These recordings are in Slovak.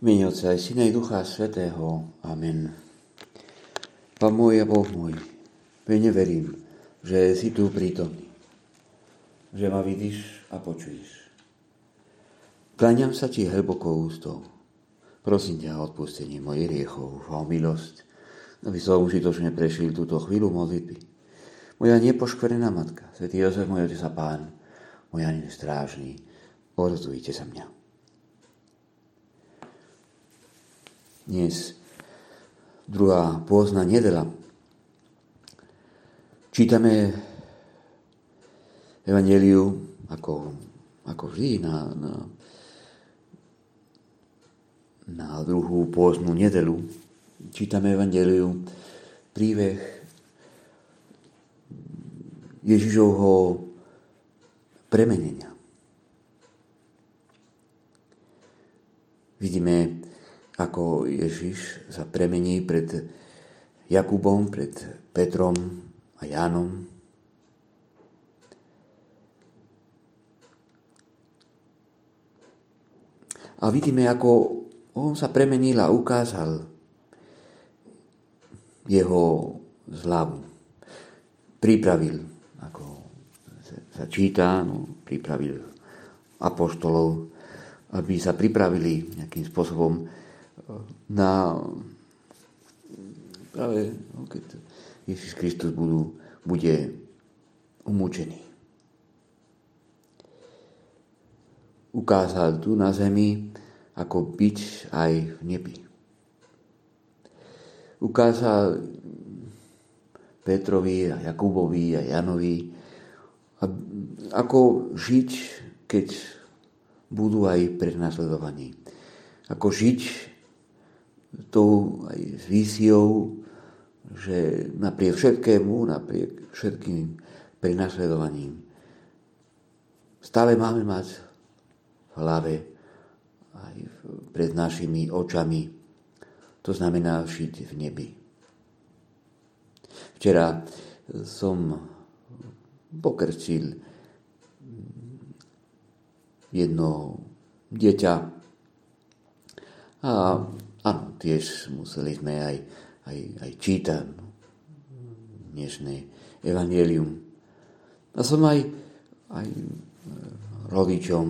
Mene Otca aj Syna i Ducha Svetého. Amen. Pán môj a Boh môj, pevne verím, že si tu prítomný, že ma vidíš a počuješ. Kláňam sa ti hlbokou ústou. Prosím ťa o odpustenie mojich riechov a o milosť, aby som užitočne prešiel túto chvíľu modlitby. Moja nepoškverená matka, svätý Jozef, môj otec a pán, môj ani strážny, odzujte sa mňa. Dnes druhá pôzna nedela. Čítame Evangeliu ako, ako vždy na, na, na druhú pôznu nedelu. Čítame Evangeliu príbeh Ježišovho premenenia. Vidíme ako Ježiš sa premení pred Jakubom, pred Petrom a Jánom. A vidíme, ako on sa premenil a ukázal jeho zľavu. Pripravil, ako sa číta, no, pripravil apoštolov, aby sa pripravili nejakým spôsobom na práve no, keď Ježiš Kristus budú, bude umúčený. Ukázal tu na zemi ako byť aj v nebi. Ukázal Petrovi a Jakubovi a Janovi, ako žiť, keď budú aj prenasledovaní. Ako žiť tou aj víziou, že napriek všetkému, napriek všetkým prinasledovaním, stále máme mať v hlave aj pred našimi očami, to znamená žiť v nebi. Včera som pokrčil jedno dieťa a Áno, tiež museli sme aj, aj, aj čítať dnešné evangelium. A som aj, aj rodičom,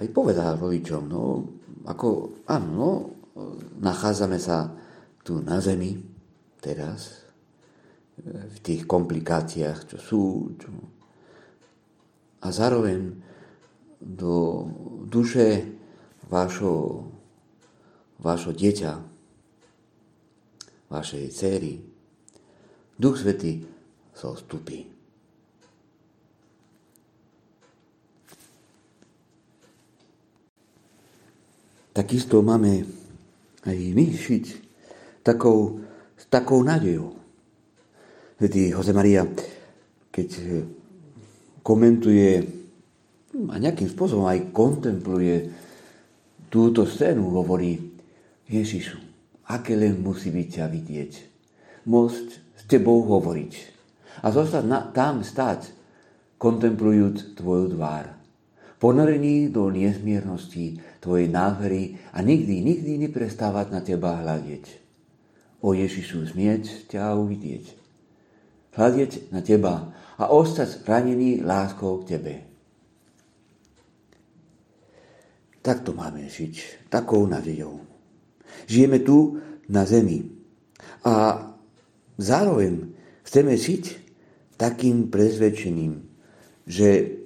aj povedal rodičom, no, ako, áno, no, nachádzame sa tu na zemi teraz, v tých komplikáciách, čo sú, čo... a zároveň do duše vášho vášho dieťa, vašej céry, Duch Svetý zostupí. Takisto máme aj my šiť takou, takou nádejou. Svetý Jose Maria, keď komentuje a nejakým spôsobom aj kontempluje túto scénu, hovorí, Ježišu, aké len musí byť ťa vidieť. Môcť s tebou hovoriť. A zostať na, tam stať, kontemplujúc tvoju tvár. Ponorení do nezmiernosti tvojej nádhery a nikdy, nikdy neprestávať na teba hľadieť. O Ježišu, smieť ťa uvidieť. Hľadieť na teba a ostať ranený láskou k tebe. Tak to máme žiť, takou nádejou. Žijeme tu na zemi. A zároveň chceme žiť takým prezvedčením, že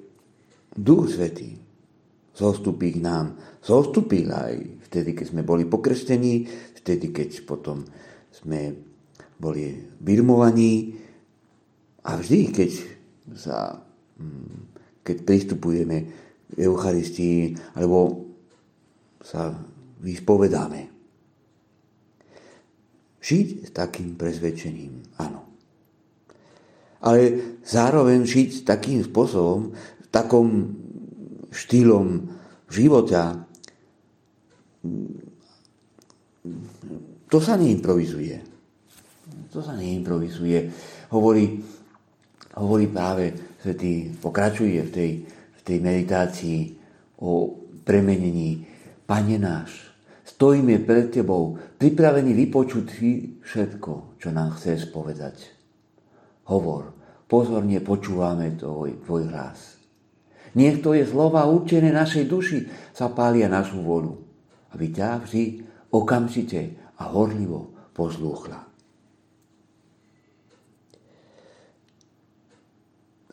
Duch Svetý zostupí k nám. Zostupil aj vtedy, keď sme boli pokrstení, vtedy, keď potom sme boli birmovaní a vždy, keď, sa, mm, keď pristupujeme k Eucharistii alebo sa vyspovedáme. Žiť s takým prezvedčením, áno. Ale zároveň žiť takým spôsobom, takom štýlom života, to sa neimprovizuje. To sa neimprovizuje. Hovorí, hovorí práve svetý, pokračuje v tej, v tej meditácii o premenení Pane náš, stojíme pred Tebou, pripravení vypočuť všetko, čo nám chceš povedať. Hovor, pozorne počúvame tvoj, tvoj hlas. To je slova určené našej duši, sa pália našu volu, aby ťa vždy okamžite a horlivo poslúchla.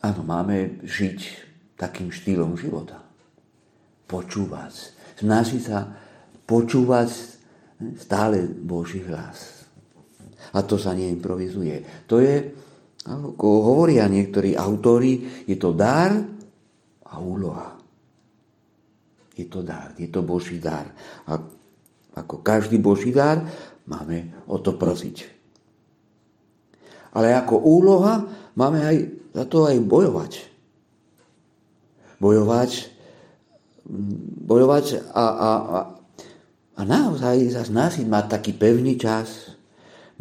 Áno, máme žiť takým štýlom života. Počúvať. Snaží sa počúvať stále Boží hlas. A to sa neimprovizuje. To je, ako hovoria niektorí autori, je to dar a úloha. Je to dar, je to Boží dar. A ako každý Boží dar, máme o to prosiť. Ale ako úloha máme aj za to aj bojovať. Bojovať, bojovať a, a, a, a naozaj zase nasiť mať taký pevný čas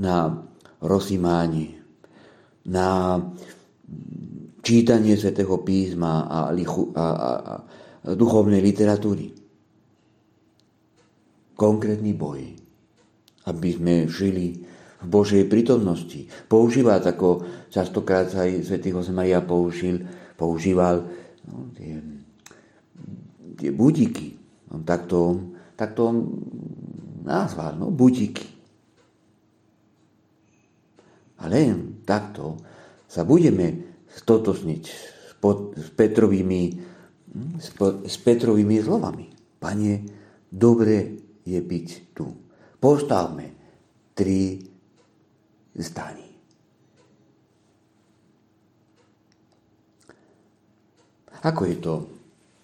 na rozímanie, na čítanie svätého písma a, lichu, a, a, a duchovnej literatúry. Konkrétny boj, aby sme žili v Božej prítomnosti. Používať, ako častokrát aj svätý Jose Maria použil, používal no, tie, tie budíky. On takto, takto nazval, no, budíky. A len takto sa budeme stotosniť s, s, Petrovými, s Petrovými slovami. Pane, dobre je byť tu. Postavme tri zdaní. Ako je to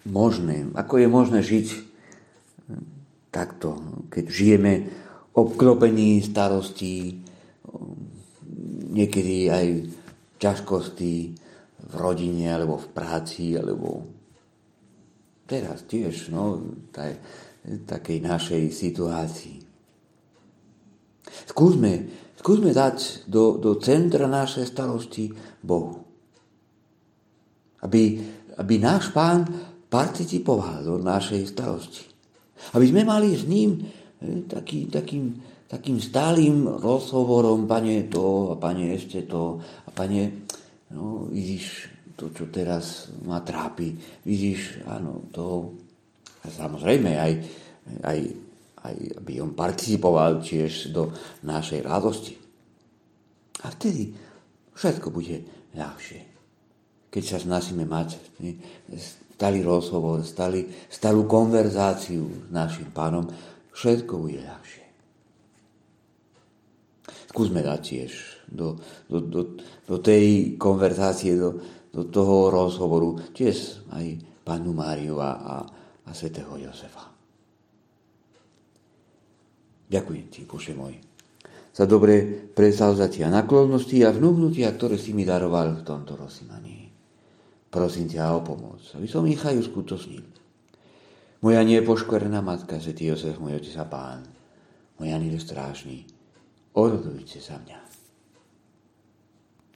možné? Ako je možné žiť takto, keď žijeme obklopení starostí, niekedy aj ťažkosti v rodine, alebo v práci, alebo teraz tiež, no, taj, takej našej situácii. Skúsme Skúsme dať do, do centra našej starosti Bohu. Aby, aby náš pán participoval do našej starosti. Aby sme mali s ním eh, taký, takým, takým stálym rozhovorom, pane to, a pane ešte to, a pane, no vidíš to, čo teraz ma trápi, vidíš, áno, to, a samozrejme aj, aj aj aby on participoval tiež do našej radosti. A vtedy všetko bude ľahšie. Keď sa snažíme mať stály rozhovor, stály, stálú konverzáciu s našim pánom, všetko bude ľahšie. Skúsme dať tiež do, do, do, do tej konverzácie, do, do toho rozhovoru tiež aj pánu Máriu a, a, a svätého Josefa. Ďakujem ti, Bože môj, za dobré presavzatia naklonnosti a vnúhnutia, ktoré si mi daroval v tomto rozsímaní. Prosím ťa o pomoc, aby som ich aj uskutočnil. Moja nepoškverená matka, Svetý Josef, môj otec a pán, môj aniel strážny, orodujte sa mňa.